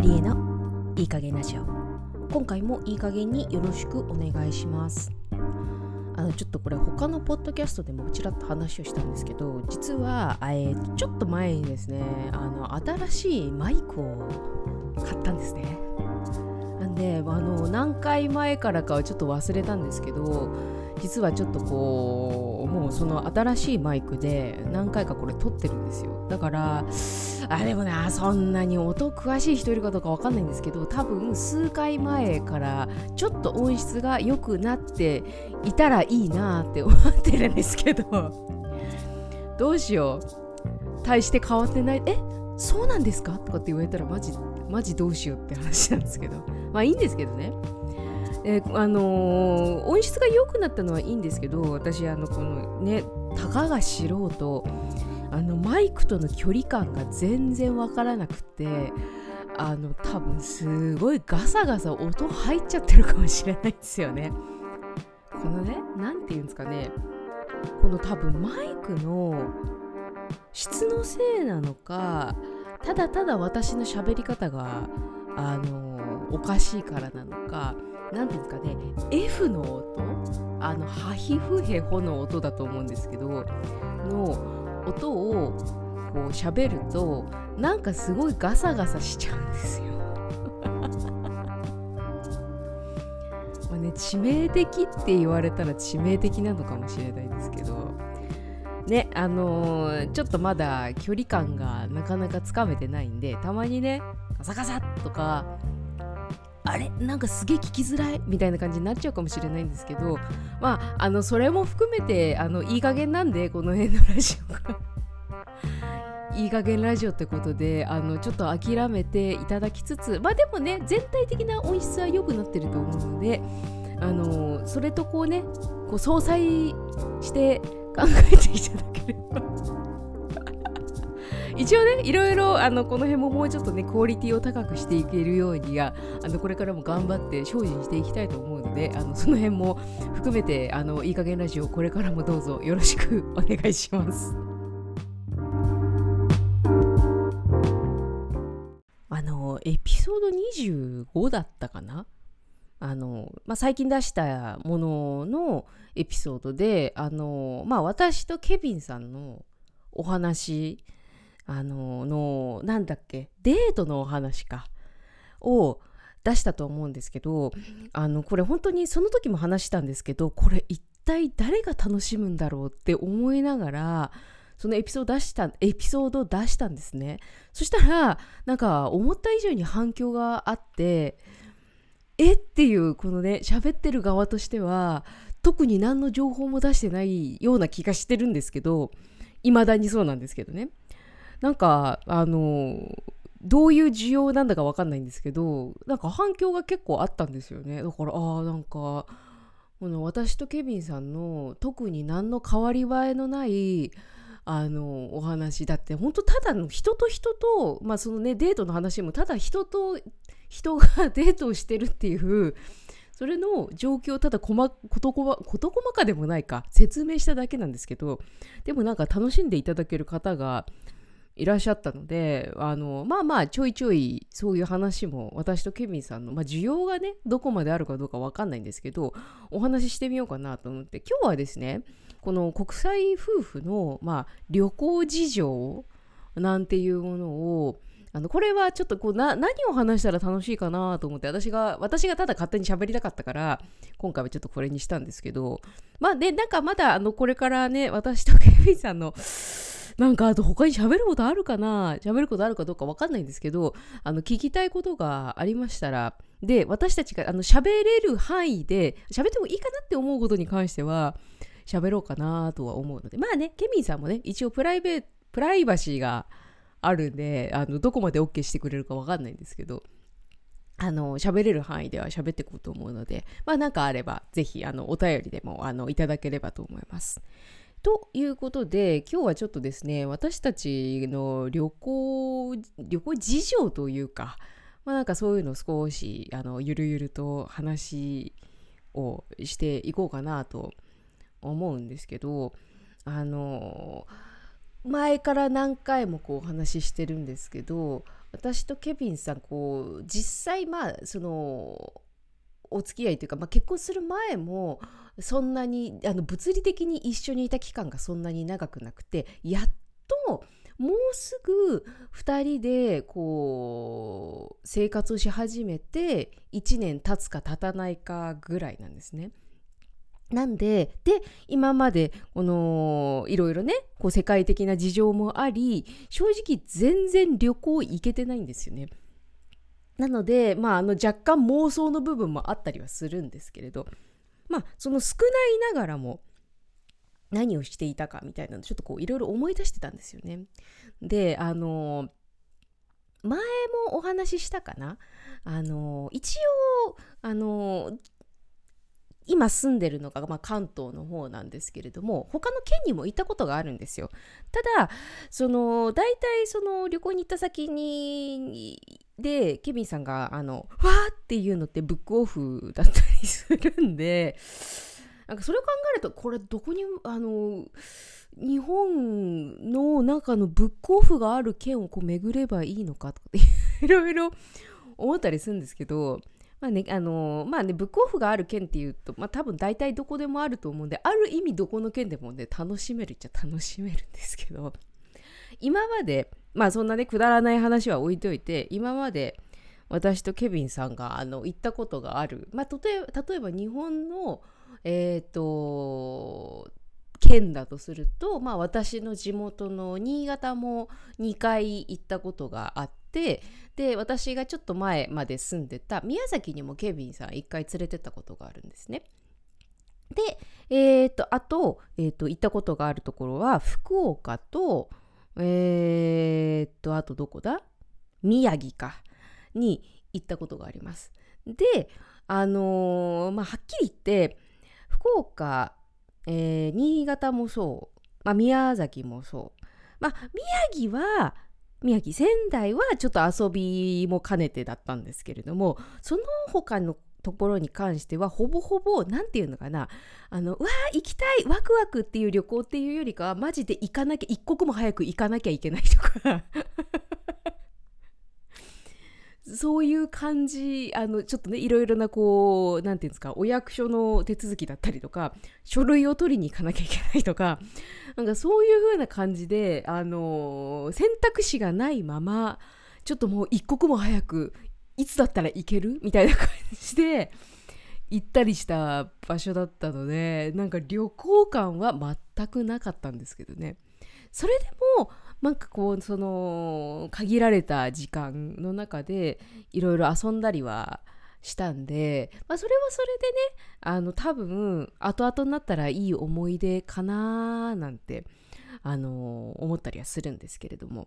マリエのいい加減ラジオ今回もいい加減によろしくお願いします。あのちょっとこれ他のポッドキャストでもちらっと話をしたんですけど実は、えー、ちょっと前にですねあの新しいマイクを買ったんですね。なんであの何回前からかはちょっと忘れたんですけど実はちょっとこうもうその新しいマイクで何回かこれ撮ってるんですよ。だからあでもねそんなに音詳しい人いるかどうか分かんないんですけど多分数回前からちょっと音質が良くなっていたらいいなって思ってるんですけど。どうしよう。大して変わってない。えそうなんですか？とかって言われたらマジマジどうしようって話なんですけど。まあいいんですけどね。えー、あのー、音質が良くなったのはいいんですけど私あのこのねたかが素人あのマイクとの距離感が全然わからなくてあの多分すごいガサガサ音入っちゃってるかもしれないですよね。このね何て言うんですかねこの多分マイクの質のせいなのかただただ私の喋り方があのおかしいからなのか何ていうんですかね F の音？あのハヒフヘホの音だと思うんですけどの音をこう喋るとなんかすごいガサガサしちゃうんですよ。まあね致命的って言われたら致命的なのかもしれないですけどねあのー、ちょっとまだ距離感がなかなかつかめてないんでたまにねガサガサとかあれ？なんかすげえ聞きづらいみたいな感じになっちゃうかもしれないんですけどまああのそれも含めてあのいい加減なんでこの辺のラジオが。いい加減ラジオってことであのちょっと諦めていただきつつまあでもね全体的な音質は良くなってると思うのであのそれとこうねこう相殺して考えていただければ。一応ねいろいろあのこの辺ももうちょっとねクオリティを高くしていけるようにはあのこれからも頑張って精進していきたいと思うのであのその辺も含めてあのいい加減ラジオこれからもどうぞよろしくお願いします。あのエピソード25だったかな？あの、まあ、最近出したもののエピソードであの、まあ、私とケビンさんのお話あののなんだっけデートのお話かを出したと思うんですけどあのこれ本当にその時も話したんですけどこれ一体誰が楽しむんだろうって思いながらそのエピソード出したエピソード出したんですね。そしたらなんか思った以上に反響があってえっていうこのね喋ってる側としては特に何の情報も出してないような気がしてるんですけど未だにそうなんですけどね。なんかあのどういう需要なんだか分かんないんですけどなんか反響が結構あったんですよね。だからああなんかこの私とケビンさんの特に何の変わり映えのないあのお話だって本当ただの人と人とまあそのねデートの話もただ人と人がデートをしてるっていうそれの状況をただ事細かでもないか説明しただけなんですけどでもなんか楽しんでいただける方がいらっしゃったのであのまあまあちょいちょいそういう話も私とケミンさんの、まあ、需要がねどこまであるかどうか分かんないんですけどお話ししてみようかなと思って今日はですねこの国際夫婦の、まあ、旅行事情なんていうものをあのこれはちょっとこうな何を話したら楽しいかなと思って私が私がただ勝手に喋りたかったから今回はちょっとこれにしたんですけどまあねなんかまだあのこれからね私とケビンさんのなんかあと他に喋ることあるかな？喋ることあるかどうかわかんないんですけど、あの聞きたいことがありましたら、で、私たちがあの喋れる範囲で、喋ってもいいかなって思うことに関しては、喋ろうかなとは思うので、まあね、ケミンさんもね、一応プライベート、プライバシーがあるんで、あのどこまで OK してくれるかわかんないんですけど、あの喋れる範囲では喋っていこうと思うので、まあなんかあれば、ぜひあのお便りでもあのいただければと思います。ということで今日はちょっとですね私たちの旅行旅行事情というかまあなんかそういうのを少しあのゆるゆると話をしていこうかなと思うんですけどあの前から何回もこうお話ししてるんですけど私とケビンさんこう実際まあそのお付き合いというか、まあ、結婚する前もそんなにあの物理的に一緒にいた期間がそんなに長くなくてやっともうすぐ2人でこう生活をし始めて1年経つか経たないかぐらいなんですね。なんで、で、今まで、この、いろいろね、こう世界的な事情もあり、正直全然旅行行けてないんですよね。なので、まあ、あの若干妄想の部分もあったりはするんですけれど、まあ、その少ないながらも、何をしていたかみたいなのちょっとこういろいろ思い出してたんですよね。であの前もお話ししたかな？あの一応あの今住んでるのが、まあ、関東の方なんですけれども他の県にも行ったことがあるんですよ。ただその大体その旅行に行った先にでケビンさんがあのわーっていうのってブックオフだったりするんでなんかそれを考えるとこれどこにあの日本の中のブックオフがある県をこう巡ればいいのかとかいろいろ思ったりするんですけどまあねあのまあねブックオフがある県っていうとまあ多分大体どこでもあると思うんである意味どこの県でもね楽しめるっちゃ楽しめるんですけど今までまあそんなねくだらない話は置いといて今まで私とケビンさんがあの行ったことがあるまあ例えば日本のえ、ー、と県だとすると、まあ、私の地元の新潟も2回行ったことがあってで私がちょっと前まで住んでた宮崎にもケビンさん1回連れてったことがあるんですね。で、え、ー、とあと,、えーと、行ったことがあるところは福岡とえっ、とあとどこだ？宮城かに行ったことがあります。であのー、まあはっきり言って福岡、えー、新潟もそう、まあ、宮崎もそう。まあ、宮城は、宮城、仙台はちょっと遊びも兼ねてだったんですけれども、その他のところに関してはほぼほぼ何て言うのかなあのうわー行きたいワクワクっていう旅行っていうよりかはマジで行かなきゃ一刻も早く行かなきゃいけないとか。そういう感じあのちょっとねいろいろなこう何て言うんですかお役所の手続きだったりとか書類を取りに行かなきゃいけないとかなんかそういう風な感じであの選択肢がないままちょっともう一刻も早くいつだったら行ける？みたいな感じで行ったりした場所だったのでなんか旅行感は全くなかったんですけどね。それでもなんかこうその限られた時間の中でいろいろ遊んだりはしたんで、まあ、それはそれでねあの多分後々になったらいい思い出かななんてあの思ったりはするんですけれども。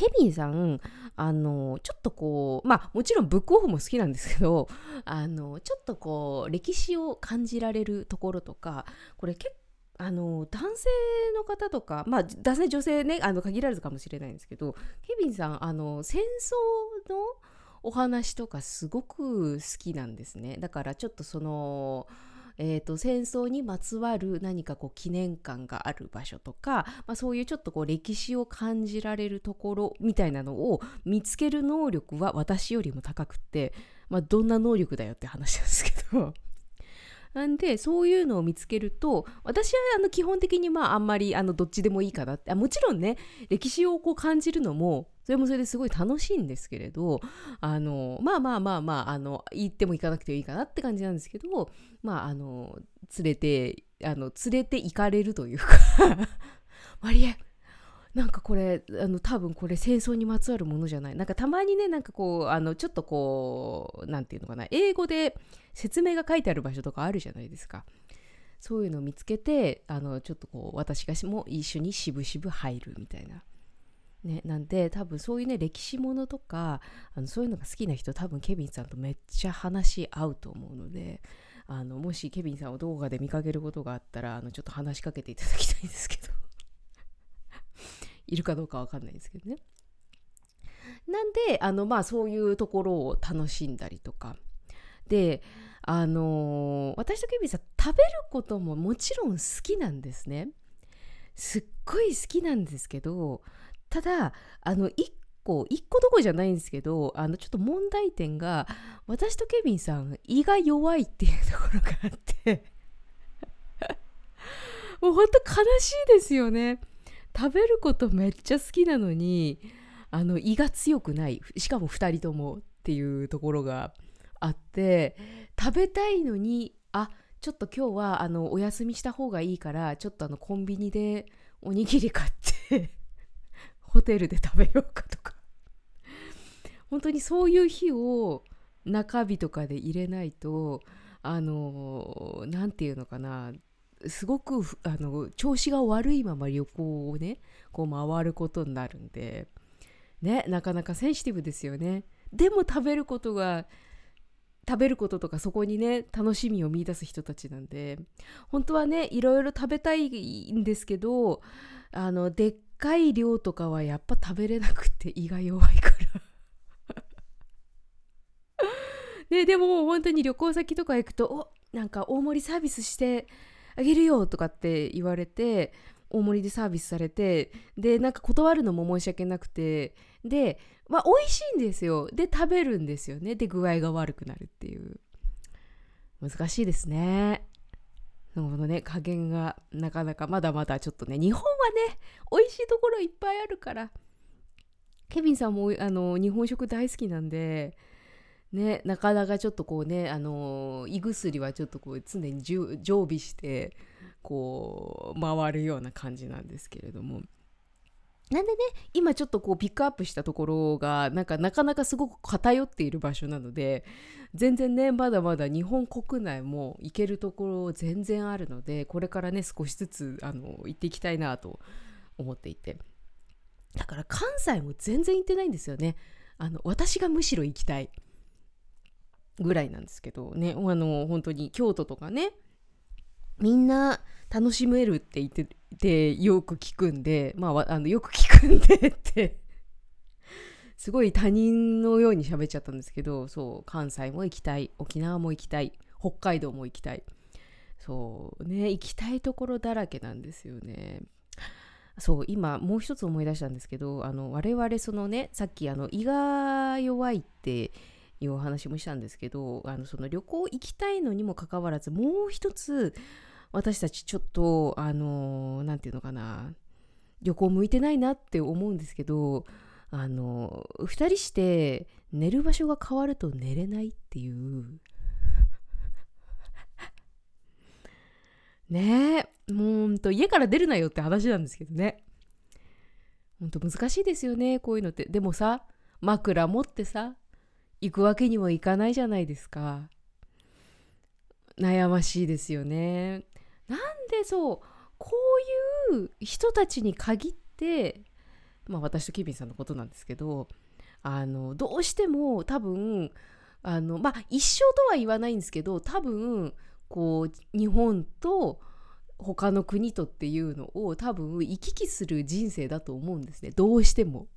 ケビンさんあのちょっとこうまあもちろんブックオフも好きなんですけどあのちょっとこう歴史を感じられるところとかこれ結あの男性の方とかまあ男性女性ねあの限られるかもしれないんですけどケビンさんあの戦争のお話とかすごく好きなんですね。だからちょっとそのえーと、戦争にまつわる何かこう記念館がある場所とか、まあ、そういうちょっとこう歴史を感じられるところみたいなのを見つける能力は私よりも高くって、まあ、どんな能力だよって話ですけど。なんでそういうのを見つけると私はあの基本的にまああんまりあのどっちでもいいかなって。あもちろんね歴史をこう感じるのもそれもそれですごい楽しいんですけれどあのまあまあまあまああの行っても行かなくていいかなって感じなんですけどまああの連れてあの連れて行かれるというか。マリエなんかこれあの多分これ戦争にまつわるものじゃない。なんかたまにねなんかこうあのちょっとこう何て言うのかな。英語で説明が書いてある場所とかあるじゃないですか。そういうのを見つけてあのちょっとこう私がも一緒にしぶしぶ入るみたいな。ね、なんで多分そういうね歴史ものとかあのそういうのが好きな人多分ケビンさんとめっちゃ話し合うと思うのであのもしケビンさんをどこかで見かけることがあったらあのちょっと話しかけていただきたいんですけど。いるかどうかわかんないですけどね。なんであのまあそういうところを楽しんだりとかであのー、私とケビンさん食べることももちろん好きなんですね。すっごい好きなんですけどただあの一個1個どころじゃないんですけどあのちょっと問題点が私とケビンさん胃が弱いっていうところがあってもうほんと悲しいですよね食べることめっちゃ好きなのにあの胃が強くない。しかも2人ともっていうところがあって食べたいのにあちょっと今日はあのお休みした方がいいからちょっとあのコンビニでおにぎり買って ホテルで食べようかとか。本当にそういう日を中日とかで入れないとあの何て言うのかな。すごくあの調子が悪いまま旅行をねこう回ることになるんでねなかなかセンシティブですよね。でも食べることが食べることとかそこにね楽しみを見いだす人たちなんで本当はねいろいろ食べたいんですけどあのでっかい量とかはやっぱ食べれなくて胃が弱いから。ねでも本当に旅行先とか行くとおなんか大盛りサービスしてあげるよとかって言われて大盛りでサービスされてでなんか断るのも申し訳なくてでまあ美味しいんですよ。で食べるんですよね。で具合が悪くなるっていう。難しいですね。このね。加減がなかなかまだまだちょっとね日本はね美味しいところいっぱいあるから。ケビンさんもあの日本食大好きなんでねなかなかちょっとこうねあの胃薬はちょっとこう常に常備してこう回るような感じなんですけれども。なんでね今ちょっとこうピックアップしたところがなんかなかなかすごく偏っている場所なので全然ねまだまだ日本国内も行けるところ全然あるのでこれからね少しずつあの行っていきたいなと思っていて。だから関西も全然行ってないんですよね。あの私がむしろ行きたい。ぐらいなんですけどねあの本当に京都とかねみんな楽しめるって言っててよく聞くんでまああのよく聞くんで ってすごい他人のように喋っちゃったんですけどそう関西も行きたい沖縄も行きたい北海道も行きたいそうね行きたいところだらけなんですよね。そう今もう一つ思い出したんですけどあの我々そのねさっきあの胃が弱いっていうお話もしたんですけどあのその旅行行きたいのにもかかわらずもう一つ私たちちょっとあの何て言うのかな旅行向いてないなって思うんですけどあの2人して寝る場所が変わると寝れないっていう。ねえもうほんと家から出るなよって話なんですけどね。ほんと難しいですよねこういうのって。でもさ枕持ってさ行くわけにもいかないじゃないですか。悩ましいですよね。なんでそうこういう人たちに限ってまあ私とケビンさんのことなんですけどあのどうしても多分あのまあ一生とは言わないんですけど多分こう日本と他の国とっていうのを多分行き来する人生だと思うんですね。どうしても。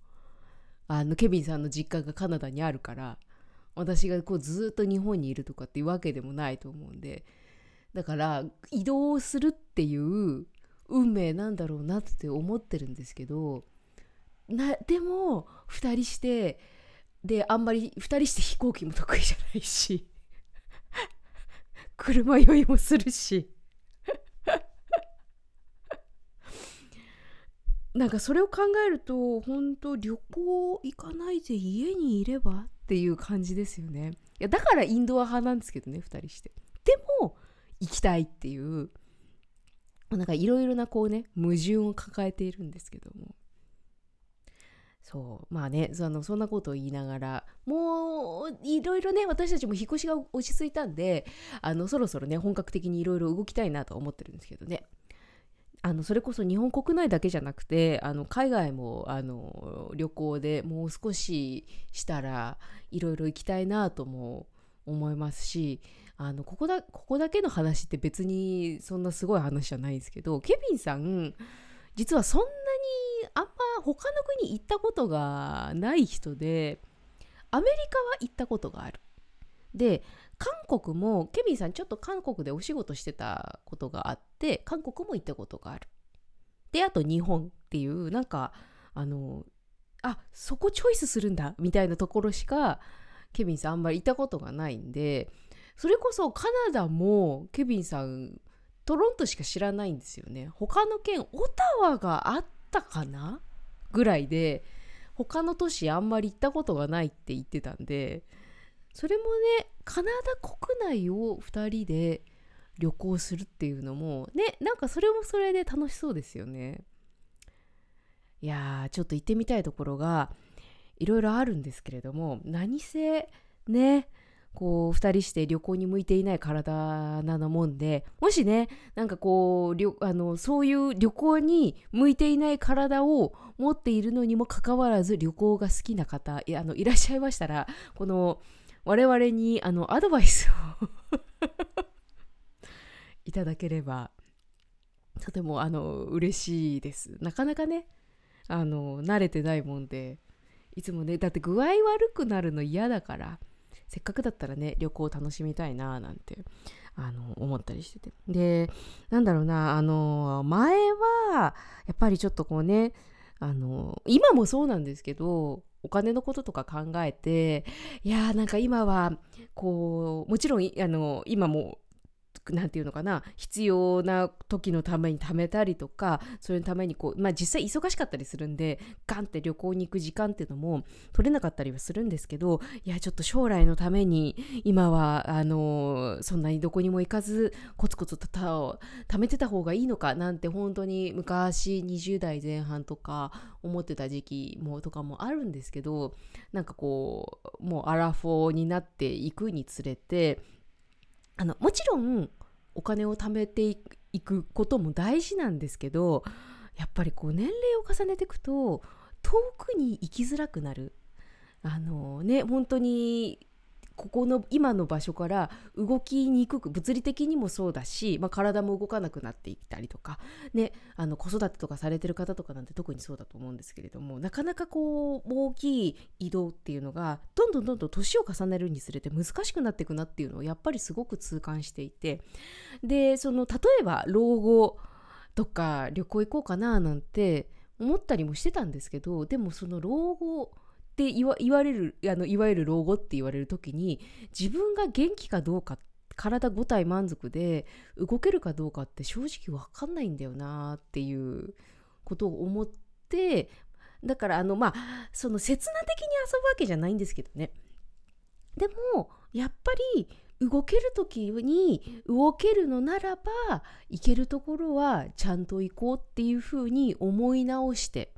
あのケビンさんの実家がカナダにあるから。私がこうずっと日本にいるとかっていうわけでもないと思うんでだから移動するっていう運命なんだろうなって思ってるんですけどなでも2人してであんまり2人して飛行機も得意じゃないし車酔いもするしなんかそれを考えると本当旅行行かないで家にいればっていう感じですよね。いやだからインドア派なんですけどね2人して。でも行きたいっていうなんかいろいろなこうね矛盾を抱えているんですけども。そう。まあねそのそんなことを言いながらもういろいろね私たちも引っ越しが落ち着いたんであのそろそろね本格的にいろいろ動きたいなと思ってるんですけどね。あのそれこそ日本国内だけじゃなくてあの海外もあの旅行でもう少ししたらいろいろ行きたいなとも思いますしあのここだここだけの話って別にそんなすごい話じゃないんですけどケビンさん実はそんなにあんま他の国行ったことがない人でアメリカは行ったことがある。で韓国もケビンさんちょっと韓国でお仕事してたことがあって韓国も行ったことがある。であと日本っていうなんかあのあそこチョイスするんだみたいなところしかケビンさんあんまり行ったことがないんでそれこそカナダもケビンさんトロントしか知らないんですよね他の県オタワがあったかな？ぐらいで他の都市あんまり行ったことがないって言ってたんでそれもねカナダ国内を2人で旅行するっていうのもねなんかそれもそれで楽しそうですよね。いやーちょっと行ってみたいところがいろいろあるんですけれども何せねこう2人して旅行に向いていない体なのもんでもしねなんかこうあのそういう旅行に向いていない体を持っているのにもかかわらず旅行が好きな方いあのいらっしゃいましたらこの我々にあのアドバイスを いただければとてもあの嬉しいです。なかなかねあの慣れてないもんでいつもねだって具合悪くなるの嫌だからせっかくだったらね旅行を楽しみたいななんてあの思ったりしてて。でなんだろうなあの前はやっぱりちょっとこうねあの今もそうなんですけどお金のこととか考えていやーなんか今はこうもちろんあの今も何て言うのかな必要な時のために貯めたりとかそれのためにこうまあ実際忙しかったりするんでガンって旅行に行く時間っていうのも取れなかったりはするんですけどいやちょっと将来のために今はあのそんなにどこにも行かずコツコツと貯めてた方がいいのかなんて本当に昔20代前半とか思ってた時期もとかもあるんですけどなんかこうもうアラフォーになっていくにつれてあのもちろんお金を貯めていくことも大事なんですけどやっぱりこう年齢を重ねていくと遠くに行きづらくなる。あのね本当にここの今の場所から動きにくく物理的にもそうだし、まあ、体も動かなくなっていったりとか、ね、あの子育てとかされてる方とかなんて特にそうだと思うんですけれどもなかなかこう大きい移動っていうのがどんどんどんどん年を重ねるにつれて難しくなっていくなっていうのをやっぱりすごく痛感していてでその例えば老後とか旅行行こうかななんて思ったりもしてたんですけどでもその老後って言われるあのいわゆる老後って言われる時に自分が元気かどうか体5体満足で動けるかどうかって正直分かんないんだよなっていうことを思ってだからあのまあその刹那的に遊ぶわけじゃないんですけどね。でもやっぱり動ける時に動けるのならば行けるところはちゃんと行こうっていうふうに思い直して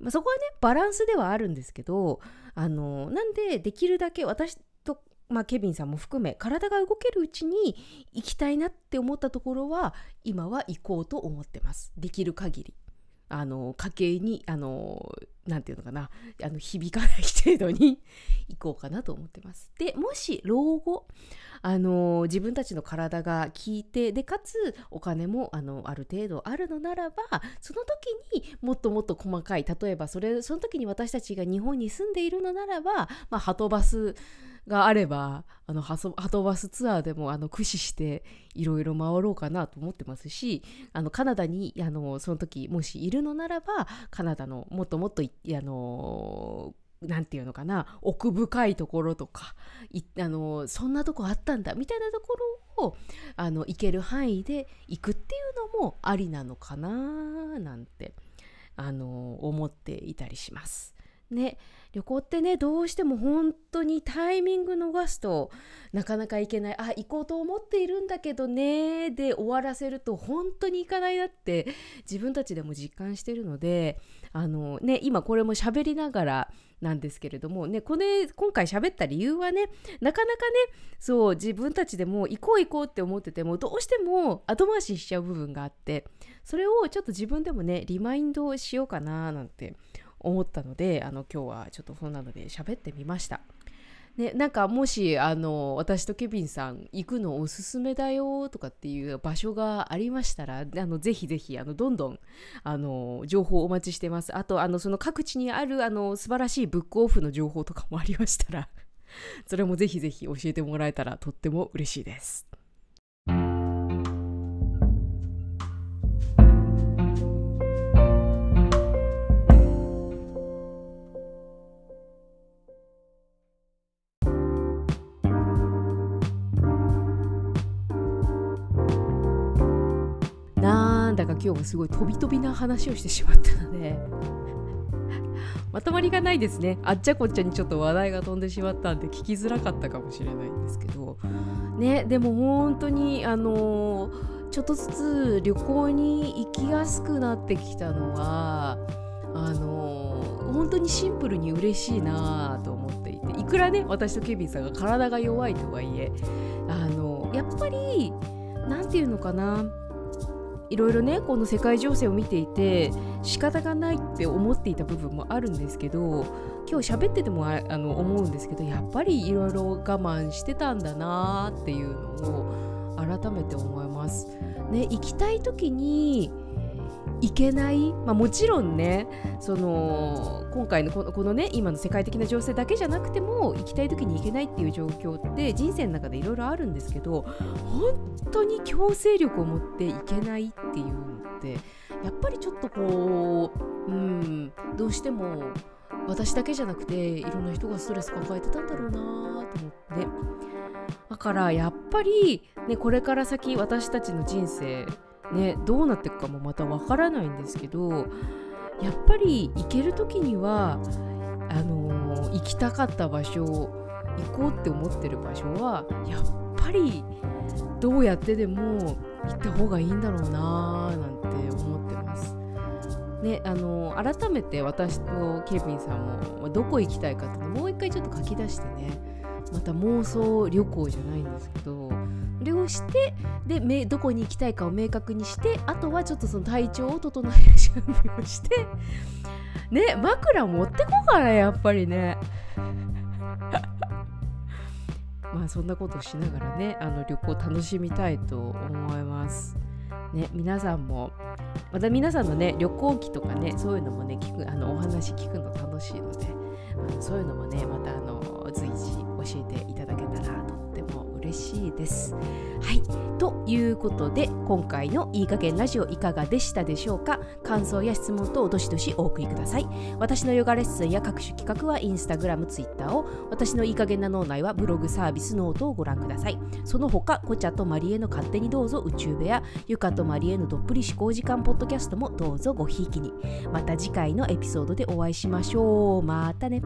まあ、そこはねバランスではあるんですけどあのなんでできるだけ私と、まあ、ケビンさんも含め体が動けるうちに行きたいなって思ったところは今は行こうと思ってますできる限り。あの家計にあのなんていうのかなあの響かない程度に 行こうかなと思ってます。でもし老後あの自分たちの体が効いてでかつお金もあのある程度あるのならばその時にもっともっと細かい例えばそれその時に私たちが日本に住んでいるのならば、まあ、ハトバスがあればあのハトバスツアーでもあの駆使していろいろ回ろうかなと思ってますしあのカナダにあのその時もしいるのならばカナダのもっともっとあの何て言うのかな奥深いところとかあのそんなとこあったんだみたいなところをあの行ける範囲で行くっていうのもありなのかななんてあの思っていたりします。ね、旅行ってねどうしても本当にタイミング逃すとなかなか行けない。あ行こうと思っているんだけどねで終わらせると本当に行かないなって自分たちでも実感してるのであの、ね、今これも喋りながらなんですけれどもねこれ今回喋った理由はねなかなかねそう自分たちでも行こう行こうって思っててもどうしても後回ししちゃう部分があってそれをちょっと自分でもねリマインドしようかななんて思ったのであの今日はちょっとそんなので喋ってみました。ね、なんかもしあの私とケビンさん行くのおすすめだよとかっていう場所がありましたらあのぜひぜひあのどんどんあの情報お待ちしてますあとあのその各地にあるあの素晴らしいブックオフの情報とかもありましたらそれもぜひぜひ教えてもらえたらとっても嬉しいです今日はすごい飛び飛びな話をしてしまったので まとまりがないですね。あっちゃこっちゃにちょっと話題が飛んでしまったんで聞きづらかったかもしれないんですけど。ねでも本当にあのー、ちょっとずつ旅行に行きやすくなってきたのはあのー、本当にシンプルに嬉しいなと思っていて。いくらね私とケビンさんが体が弱いとはいえあのー、やっぱり何て言うのかな。いろいろねこの世界情勢を見ていて仕方がないって思っていた部分もあるんですけど今日喋っててもあの思うんですけどやっぱりいろいろ我慢してたんだなっていうのを改めて思います。ね、行きたい時に行けない、まあ、もちろんねその今回のこのこのね今の世界的な情勢だけじゃなくても行きたい時に行けないっていう状況って人生の中でいろいろあるんですけど本当に強制力を持って行けないっていうのってやっぱりちょっとこううんどうしても私だけじゃなくていろんな人がストレス抱えてたんだろうなと思って。だからやっぱり、ね、これから先私たちの人生ね、どうなっていくかもまたわからないんですけどやっぱり行ける時にはあのー、行きたかった場所行こうって思ってる場所はやっぱりどうやってでも行った方がいいんだろうなーなんて思ってます。ね、あのー、改めて私とケビンさんもどこ行きたいかってもう一回ちょっと書き出してねまた妄想旅行じゃないんですけどれをしてでどこに行きたいかを明確にしてあとはちょっとその体調を整える準備をしてね枕持ってこうかなやっぱりね。まあそんなことしながらねあの旅行楽しみたいと思います。ね皆さんもまた皆さんのね旅行記とかねそういうのもね聞くあのお話聞くの楽しいのであのそういうのもねまたあの随時教えていただけたらとっても嬉しいです。はい。ということで今回のいい加減ラジオいかがでしたでしょうか？感想や質問等どしどしお送りください。私のヨガレッスンや各種企画はインスタグラム、ツイッターを。私のいい加減な脳内はブログサービスノートをご覧ください。その他コチャとマリエの勝手にどうぞ宇宙部屋。ゆかとマリエのどっぷり思考時間ポッドキャストもどうぞごひいきに。また次回のエピソードでお会いしましょう。またね。